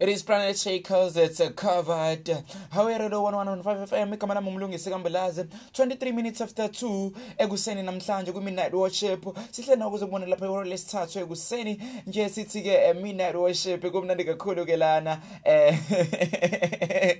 It is Planet Shakers, it's uh, covered. However, the 1115 FM, igama lami umlungisi kambulazi. 23 minutes after 2 ekuseni namhlanje ku midnight worship. Sihle na ukuzobona lapha ihora lesithathu ekuseni nje sithi ke eh, midnight worship kumnandi kakhulu ke lana. Eh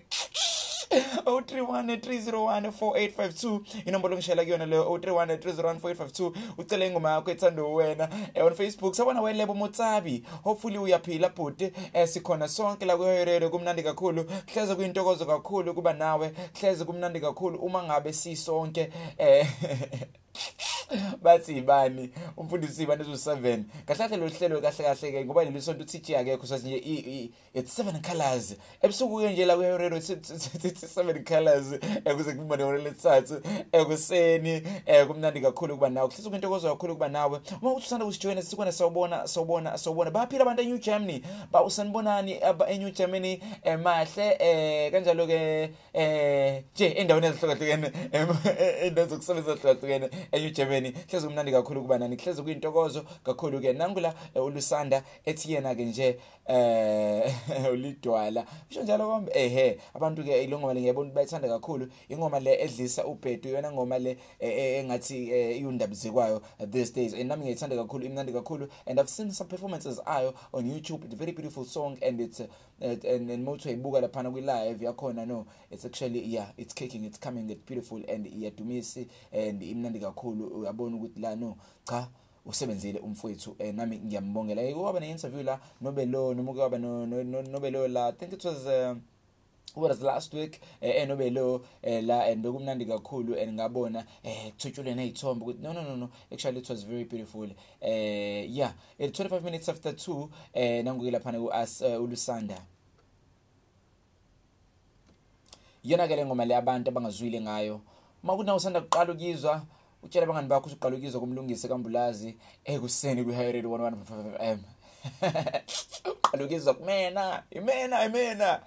0313014852 inombolo ngishela kuyona leyo 0313014852 ucela ingoma yakho ethando wena eh, on Facebook. Sabona welebo motsabi. Hopefully uyaphila bhuti eh, sikhona sonke la kuyoyerere kumnandi kakhulu. Hleze kuyintokozo kakhulu kuba nawe hleze kumnandi kakhulu uma ngabe sisonke eh bathi ibani umfundisi ibani ezo7 kahle kahle lo hlelo kahle kahle ke ngoba leli sonto uthi akekho sathi nje it's seven colors. Ebusuku ke nje la ku radio seven colors ekuze kuba nehora lesithathu ekuseni eh kumnandi kakhulu kuba nawe kuhlisa kwintokozo kakhulu kuba nawe. Uma uthi usanda kusijoyina sikona sawubona sawubona sawubona. Baphila abantu eNew Germany. Ba usanibonani aba eNew Germany? Emahle eh kanjalo ke eh nje endaweni ezihlukahlukene endaweni zokusebenza ezihlukahlukene eNew Germany hleze kumnandi kakhulu kuba nani hleze kuyintokozo kakhulu ke nangula eh, ulusanda ethi yena ke nje eh ulidwala. Usho njalo kwambe ehe abantu ke ilongoma le ngiyabona bayithanda kakhulu. Ingoma le edlisa ubhedu yona ngoma le eh, eh, engathi eh, iyundabizwe kwayo these days. And nami ngiyithanda kakhulu imnandi kakhulu. And I've seen some performances ayo on YouTube. It's a very beautiful song and it's uh, and and motho ayibuka lapha kwi live yakhona no. It's actually yeah it's kicking it's coming it's beautiful and iyadumisi and imnandi kakhulu uyabona ukuthi la no cha usebenzile umfowethu eh, nami ngiyambongela. Eh, kwaba ne-interview la nobelo noma kwaba no- no- no- nobelo la i think it was um, what was last week eh enobelo eh la and bekumnandi kakhulu and ngabona eh kuthutyulwe nezithombe ukuthi no no no no actually it was very beautiful. Eh yeah at 25 minutes after 2 eh nanguke lapha ku us uh, ulusanda. Yona ke le ngoma le abantu abangazwile ngayo. Makuna usanda kuqala ukuyizwa utshela abangani bakho ukuthi uqala ukizwa kumlungisi kambulazi ekuseni kwi-high radio one oh one m uqala ukizwa kumena imena imena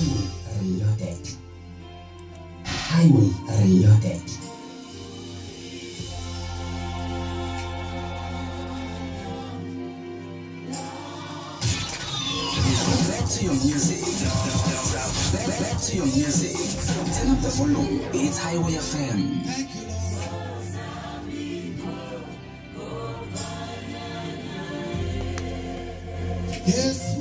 Highway Reloaded. Highway Reloaded. To your music. Back, back to your music. Turn up the volume. It's Highway FM. Yesu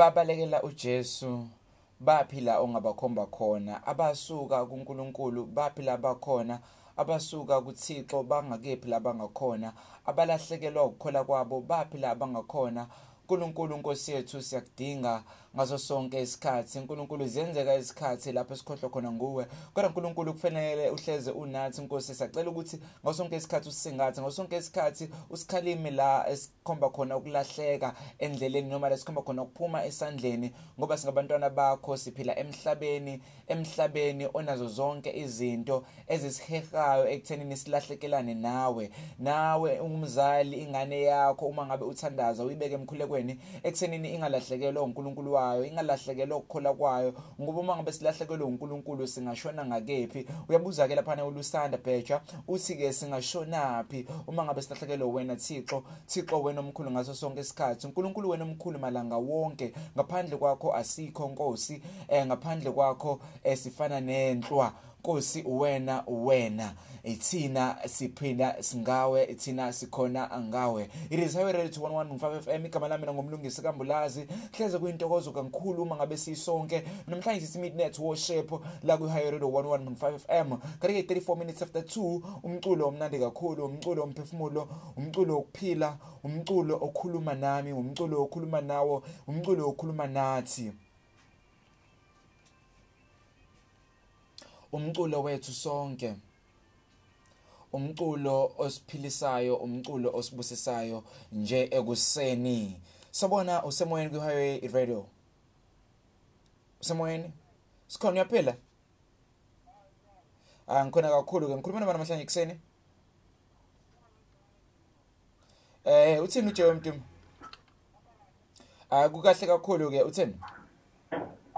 babalekela uJesu baphila ongabakhomba khona? Abasuka kuNkulunkulu baphila bakhona? Abasuka kuThixo bangakephi labangakhona abalahlekelwa ukukhola kwabo baphila abangakhona uNkulunkulu Nkosi yethu siyakudinga ngaso sonke isikhathi. uNkulunkulu ziyenzeka isikhathi lapho sikhohlwa khona nguwe. Kodwa uNkulunkulu kufanele uhleze unathi Nkosi. Siyacela ukuthi ngaso sonke isikhathi usingathe ngaso sonke isikhathi usikhalime la esikhomba khona ukulahleka endleleni noma la sikhomba khona ukuphuma esandleni ngoba singabantwana bakho siphila emhlabeni emhlabeni onazo zonke izinto ezisihehayo ekuthenini silahlekelane nawe. Nawe ungumzali ingane yakho uma ngabe uthandaza uyibeke emkhulekweni ekuthenini ingalahlekelwa uNkulunkulu wayo ingalahlekelwa ukukhola kwayo. Ngoba uma ngabe silahlekelwe uNkulunkulu singashona ngakephi? Uyabuza ke lapha ulusanda bheja uthi ke singashonaphi? Uma ngabe silahlekelwe wena Thixo Thixo wena omkhulu ngaso sonke isikhathi. uNkulunkulu wena omkhulu malanga wonke. Ngaphandle kwakho asikho Nkosi eh ngaphandle kwakho eh, sifana nenhlwa. Nkosi uwena uwena ithina siphinda singawe ithina sikhona ngawe. It is highway radio 115 FM igama lami ngomlungisi kambulazi hleze kuyintokozo kakhulu uma ngabe sisonke namhlanje isi midnight worship la ku highway radio 115 FM kanti 34 minutes after 2 umculo omnandi kakhulu umculo omphefumulo umculo wokuphila umculo okhuluma nami umculo okhuluma nawo umculo okhuluma nathi. Umculo wethu sonke. Umculo osiphilisayo umculo osibusisayo nje ekuseni. Sabona usemoyeni ku highway radio. Usemoyeni sikhona uyaphila? Ah ngikhona kakhulu ke. Ngikhuluma nabani namhlanje kuseni eh uthini uJewe Mtimo ah kukahle kakhulu ke uthini?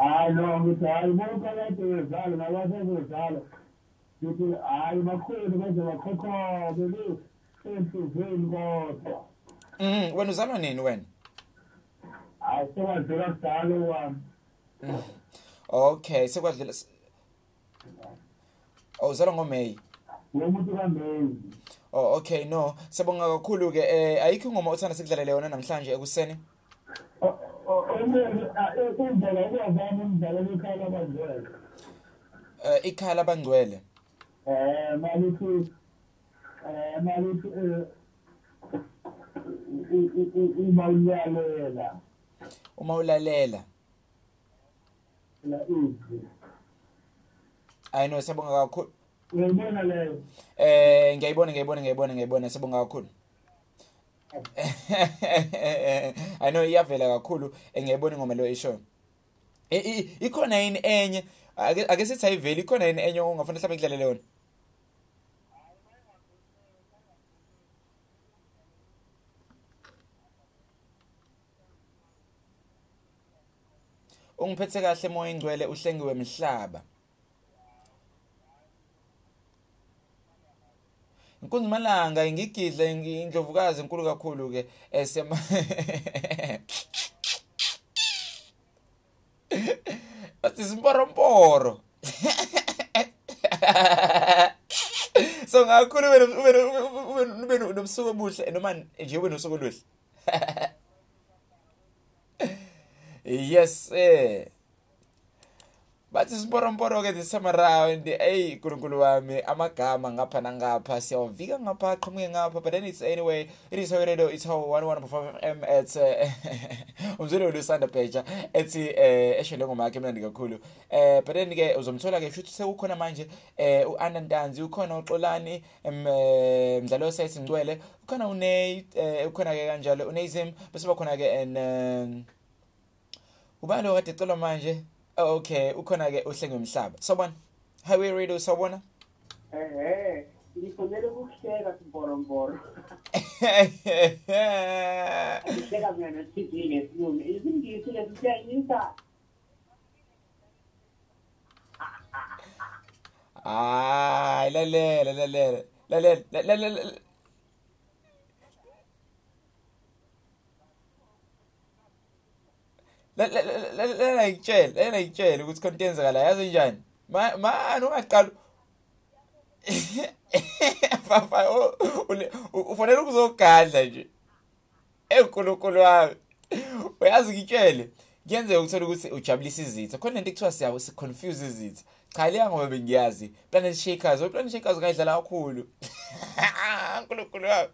Hayi no ngithi hayi bonke kade bezalo nabasezozalo ngithi hayi bakhulu beze bakhokhobe le enhlizweni kodwa mhm wena uzalwa nini wena? Hayi sekwadlula kudala wami okay sekwadlula s- Oh uzalwa ngoMay ngomuntu kamezi Oh okay no. Sibonga kakhulu ke eh ayikho ingoma othanda sikudlalele yona namhlanje ekuseni? Eh ikhala abangcwele um malithi um malithi uma uyalela uma ulalela. La izwi I know sibonga kakhulu. Uyayibona leyo? Eh ngiyayibona ngiyayibona ngiyayibona ngiyayibona sibonga kakhulu. I know iyavela kakhulu engiyayibona ingoma leyo isho. Ikhona yini enye ake sithi ayiveli ikhona yini enye ongafuna mhlawumbe kudlalele yona? Ungiphethe kahle moya ingcwele uhlengiwe emhlaba. Inkunzi malanga ngigidla indlovukazi enkulu kakhulu ke esema Bathi simporomporo So ngakhulu ube ube ube nobusuku obuhle noma nje ube nosuku oluhle. Yes eh. Bathi simporomporo ke this time around hey nkulunkulu wami amagama ngapha nangapha siyawavika ngapha qhamuke ngapha but then it's anyway it is how radio it's how 11.5 FM at uh, umzelo lusanda page ethi eh eshele ngoma yakhe emnandi kakhulu. Eh but then ke uzomthola ke futhi sekukhona manje eh uAnandanzi ukhona uXolani em, eh, mdlalo wesayithi ngcwele ukhona unay eh ukhona ke kanjalo unazim bese bakhona ke en um, ubani lo kade ecela manje? Oh, okay ukhona ke uhlenge umhlaba. Sawubona highway radio sawubona ehe ngifunele ukuhleka simboromboro. Ngihleka mina ne-tv ngesilungu izingisi lesi siyanyisa hayi lalela lalela lalela. Lalela lalela ngitshela lalela ngitshela ukuthi konke yenzakala yazi njani Ma- mani ungaqala fafa u- ule- u- ufanele ukuzogadla nje enkulunkulu wami uyazi ngitshele kuyenzeka ukuthola ukuthi ujabulisa izitha khona lento ekuthiwa siyabo si-confuse izitha cha leya ngoba bengiyazi planet shakers planet shakers ngayidlala kakhulu nkulunkulu wami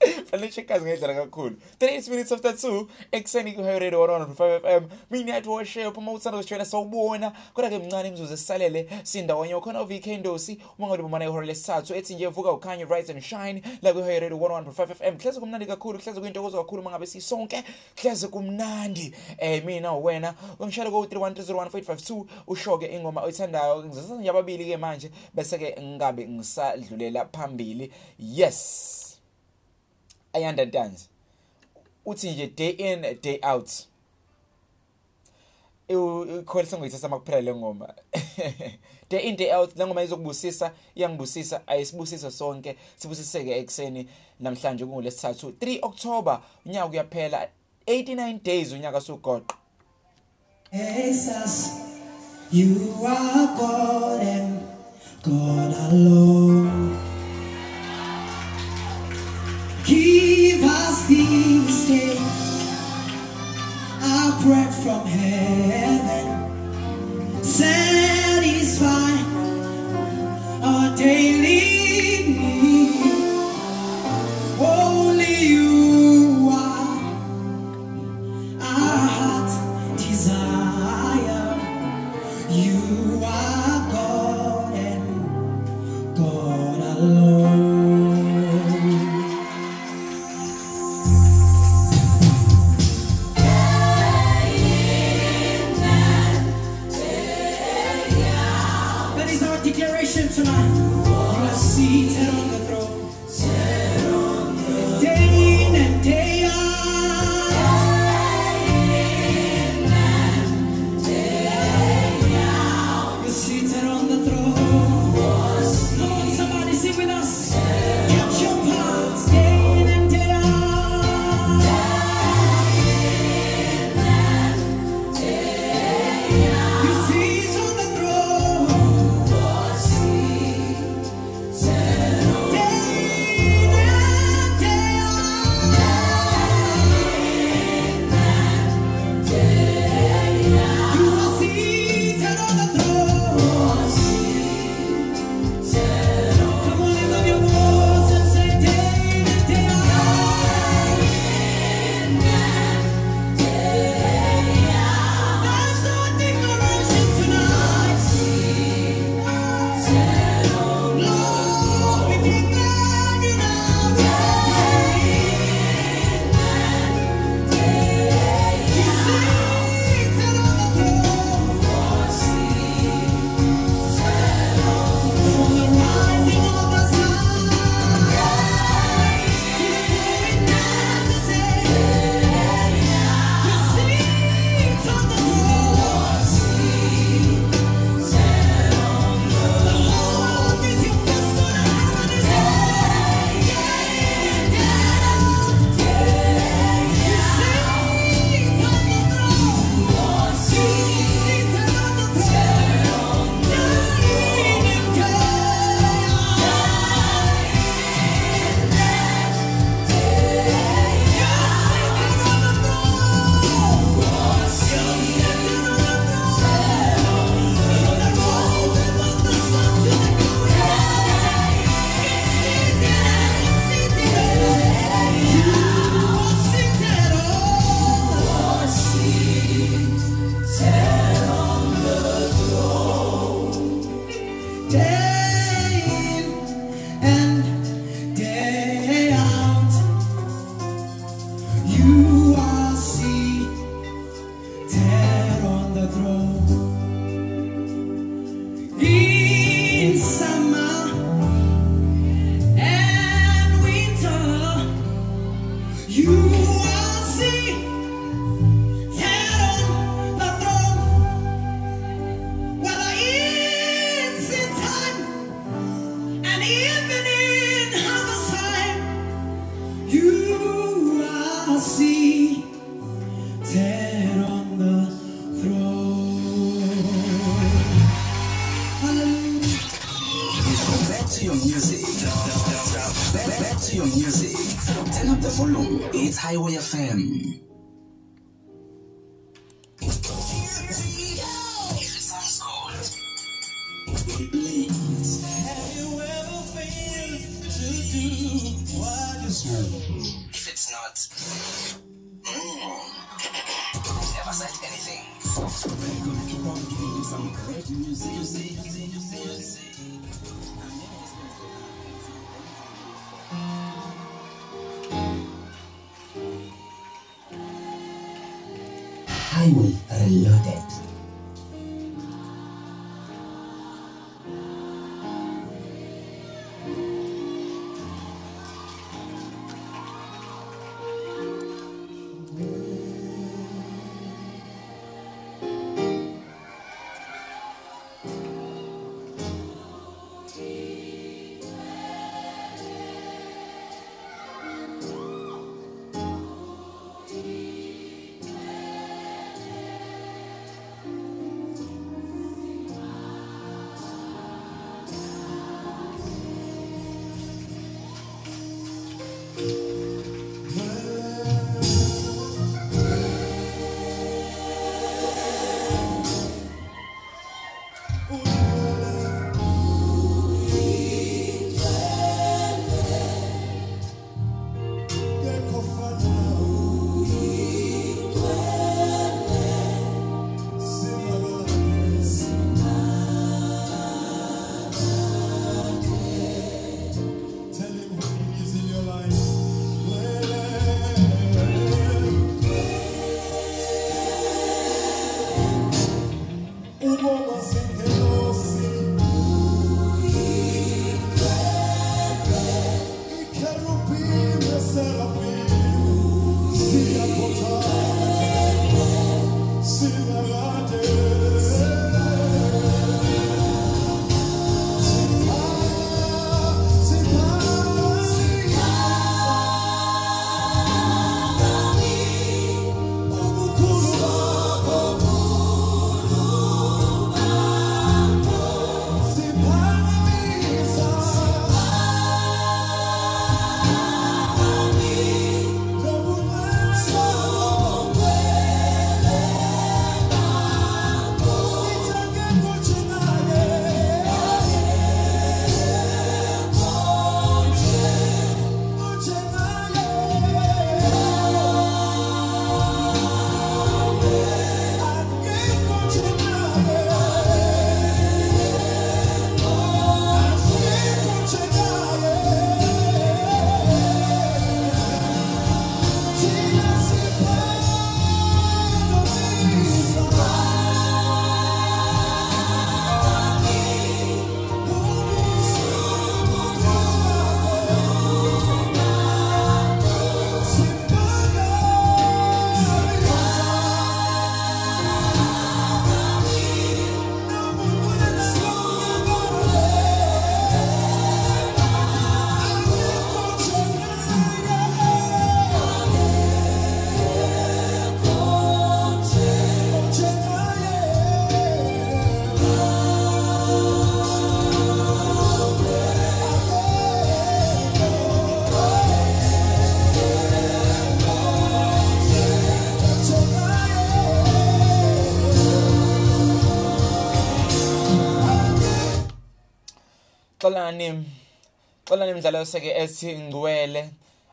Fanele checkers ngedlala kakhulu 38 minutes after 2 ekseni ku radio 105 FM mina yathi worship uma uthanda ukujoyina sawubona kodwa ke mncane imzuzu esisalele sindawonye khona uVikendosi uma ngabe bomana ihora lesithathu ethi nje vuka ukhanye bright and shine la ku radio 105 FM hleze kumnandi kakhulu hleze kuyintokozo kakhulu mangabe sisonke hleze kumnandi eh mina wena ungishale ku 31301552 ushoke ingoma oyithandayo ngizasa nje ababili ke manje bese ke ngabe ngisadlulela phambili yes ayanda ntanzi uthi nje day in day out. Ikholisa ngoyithatha makuphela le ngoma. Day in day out le ngoma izokubusisa iyangibusisa ayisibusisa sonke sibusiseke ekseni namhlanje kungolesithathu. 3 October unyaka kuyaphela 89 days unyaka sugoqa Jesus, you are God and God alone. Day our bread from heaven. Satisfy highway it. Xolani xolani imidlalo yoseke ethi ngcwele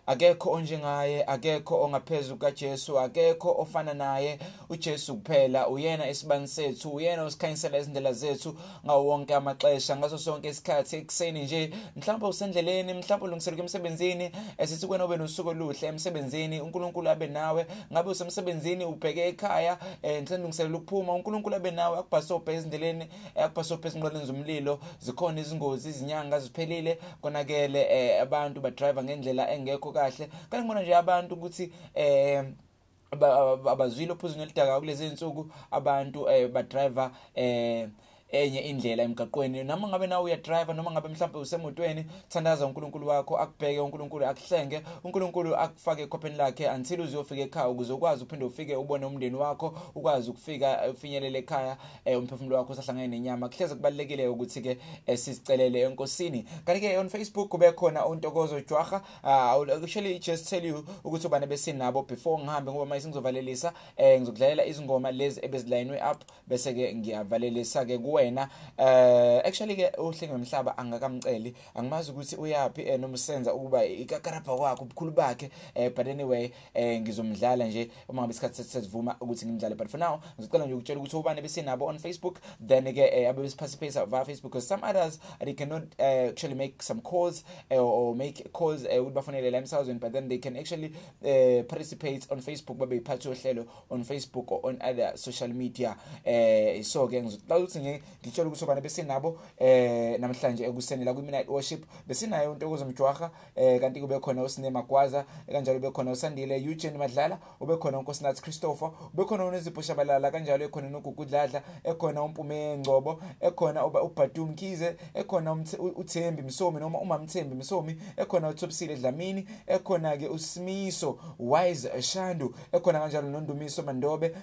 akekho onjengaye akekho ongaphezulu kaJesu akekho ofana naye. uJesu kuphela uyena isibani sethu uyena osikhanyisela izindlela zethu ngawo wonke amaxesha. Ngaso sonke isikhathi ekuseni nje mhlawumbe usendleleni mhlawumbe ulungiselela emsebenzini esithi kwena ube nosuku oluhle emsebenzini uNkulunkulu abe nawe. Ngabe usemsebenzini ubheke ekhaya eh mhlawumbe ulungiselela ukuphuma uNkulunkulu abe nawe akubhasobhe ezindleleni eh, akubhasobhe ezinqoleni zomlilo zikhona izingozi izinyanga ziphelile. Konakele eh, abantu ba driver ngendlela engekho kahle. Kanti ngibona nje abantu ukuthi eh aba- aba- abazwile ophuzweni elidaka kulezi insuku abantu eh ba driver eh enye indlela emgaqweni. Noma ngabe nawe uyadrive noma ngabe mhlawumbe usemotweni thandaza uNkulunkulu wakho akubheke uNkulunkulu akuhlenge. uNkulunkulu akufake ekhopheni lakhe until uzofika ekhaya ukuze ukwazi uphinde ufike ubone umndeni wakho ukwazi ukufika eh, ufinyelele ekhaya eh, umphefumulo wakho usahlangene nenyama. Kuhleze kubalekile ukuthi ke eh, sizicelele enkosini. Kanti ke on Facebook kube khona untokozo jwaha uh, actually just tell you ukuthi ubane besinabo before ngihambe ngoba manje ngizovalelisa eh ngizokudlalela izingoma lezi ebezilayinwe up bese ke ngiyavalelisa ke kuwe. Kuwena eh actually ke uhlenga umhlaba angakamceli angimazi ukuthi uyapi eh, noma usenza ukuba ikakarapha kwakhe ubukhulu bakhe eh but anyway eh ngizomdlala nje uma ngabe isikhathi sesivuma ukuthi ngimdlale. But for now ngizocela nje ukutshela ukuthi ubani besinabo on Facebook then ke eh, abe participate via Facebook because some others they cannot uh, actually make some calls uh, or make calls uh, ukuthi bafonele la emsakazweni but then they can actually uh, participate on Facebook babe iphathe ohlelo on Facebook or on other social media eh so ke ngizocela ukuthi ngi- ngitshela ukuthi ubani besinabo eh namhlanje ekuseni la ku midnight worship besinayo into mjwaha eh kanti kube khona usine magwaza kanjalo ube khona usandile Eugene Madlala ube khona unkosinathi Christopher ube khona unezipho shabalala kanjalo ekhona nogugudladla ekhona umpume ngcobo ekhona uba ubhadum Mkhize ekhona umthe- u- uThembi Msomi noma uma Mthembi Msomi ekhona uThopsile Dlamini ekhona ke uSimiso Wise Shandu ekhona kanjalo noNdumiso Mandobe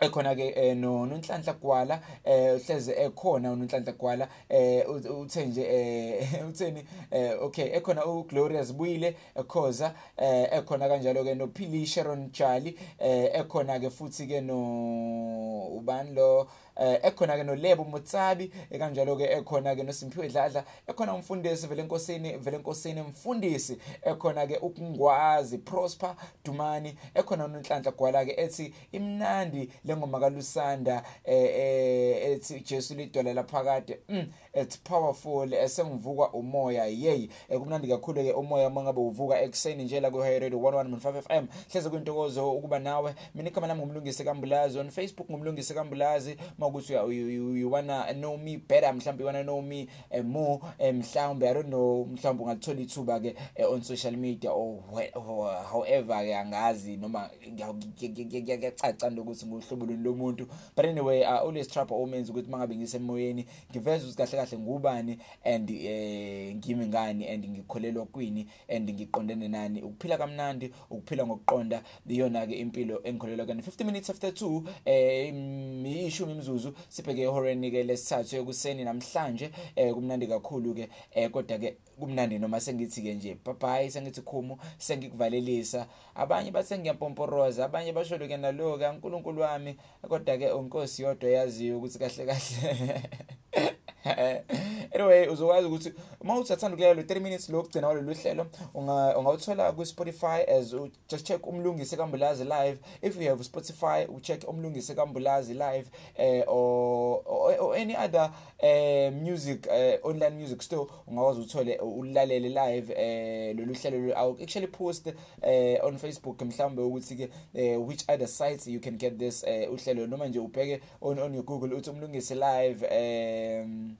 ekhona ke eh, no nonhlanhla gwala eh uhleze ekhona unonhlanhla gwala eh uthe nje eh utheni eh okay ekhona uGlorious Buyile ekhoza eh ekhona kanjalo ke noPhili Sharon eh ekhona ke futhi ke no ubani lo? eh ekhona ke noLebo Motsabi eh, kanjalo ke ekhona ke noSimphiwe Dladla ekhona umfundisi vele enkosini vele enkosini mfundisi ekhona ke ukungwazi Prosper Dumani ekhona unonhlanhla gwala ke ethi imnandi lengoma kaLusanda eh eh, ethi Jesu lidwala laphakade mm it's powerful esengivukwa umoya yey Eh, kumnandi kakhulu ke umoya mangabe uvuka ekseni nje la ku High Radio 101.5 FM hleze kwintokozo ukuba nawe mina igama lami ngumlungisi kambulazi on Facebook ngumlungisi kambulazi makuthi uya- you, you, you wanna know me better mhlawumbe you wanna know me uh, more eh, mhlawumbe i don't know mhlawumbe ungalithola ithuba ke eh, on social media or, whe- or however ke angazi noma ngiyacaca ukuthi nguhlobo luni lomuntu but anyway I always try omenzi ukuthi mangabe ngisemoyeni ngiveza ukuthi kahle kahle ngubani and eh ngimi ngani and ngikholelwa kwini and ngiqondene nani. Ukuphila kamnandi ukuphila ngokuqonda iyona ke impilo engikholelwa kani 50 minutes after 2 eh im- ishumi imzuzu sibheke ehoreni ke lesithathu ekuseni namhlanje eh kumnandi kakhulu ke eh kodwa ke kumnandi noma sengithi ke nje bye bye sengithi khumu sengikuvalelisa abanye bathe ngiyapomporoza abanye basho ke nalo ke uNkulunkulu wami. Kodwa ke unkosi yodwa yaziyo ukuthi kahle kahle. anyway uzokwazi ukuthi uma uthathanda ukulela lo 3 minutes lokugcina walolu hlelo unga ungawuthola ku Spotify as u just check umlungisi kambulazi live. If you have Spotify u check umlungisi kambulazi live eh or, or, or any other eh music eh, online music store ungakwazi uthole ulalele live eh lolu hlelo lu- I'll actually post eh on Facebook mhlambe ukuthi ke eh, which other sites you can get this eh uhlelo. Noma nje ubheke on on your Google uthi umlungisi live um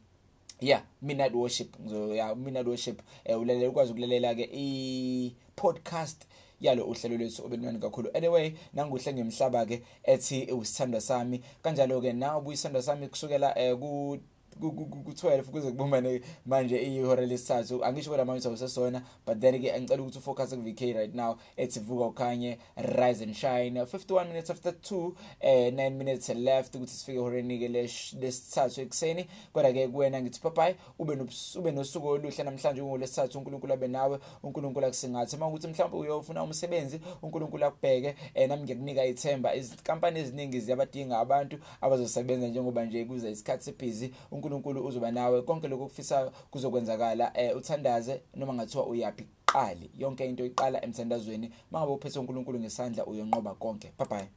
yeah midnight worship. Ngizo yeah midnight worship. Eh ulalela ukwazi ukulalela ke i podcast yalo uhlelo lwethu obelimani kakhulu. Anyway nanguhle ngemhlaba ke ethi usithanda sami. Kanjalo ke na ubuyisithanda sami kusukela eh ku ku-12 kuze kubumbane manje ihora lesithathu. Angisho kodwa manje usesona but then ke angicela ukuthi ufocus ku-VK right now ethi vuka ukhanye rise and shine. 51 minutes after 2 eh 9 minutes left ukuthi sifike ehoreni ke lesh- lesithathu ekuseni. Kodwa ke kuwena ngithi bye ube nobus- ube nosuku oluhle namhlanje ngolesithathu uNkulunkulu abe nawe uNkulunkulu akusingathe. Mawukuthi mhlawumbe uyofuna umsebenzi uNkulunkulu akubheke eh nami ngiyakunika ithemba. Izinkampani eziningi ziyabadinga abantu abazosebenza njengoba nje kuze isikhathi sebhizi uNkulunkulu uzoba nawe. Konke lokho kufisayo kuzokwenzakala eh uthandaze noma ngathiwa uyapi qali yonke into iqala emthandazweni. Mangabe uphethe uNkulunkulu ngesandla uyonqoba konke. Bye bye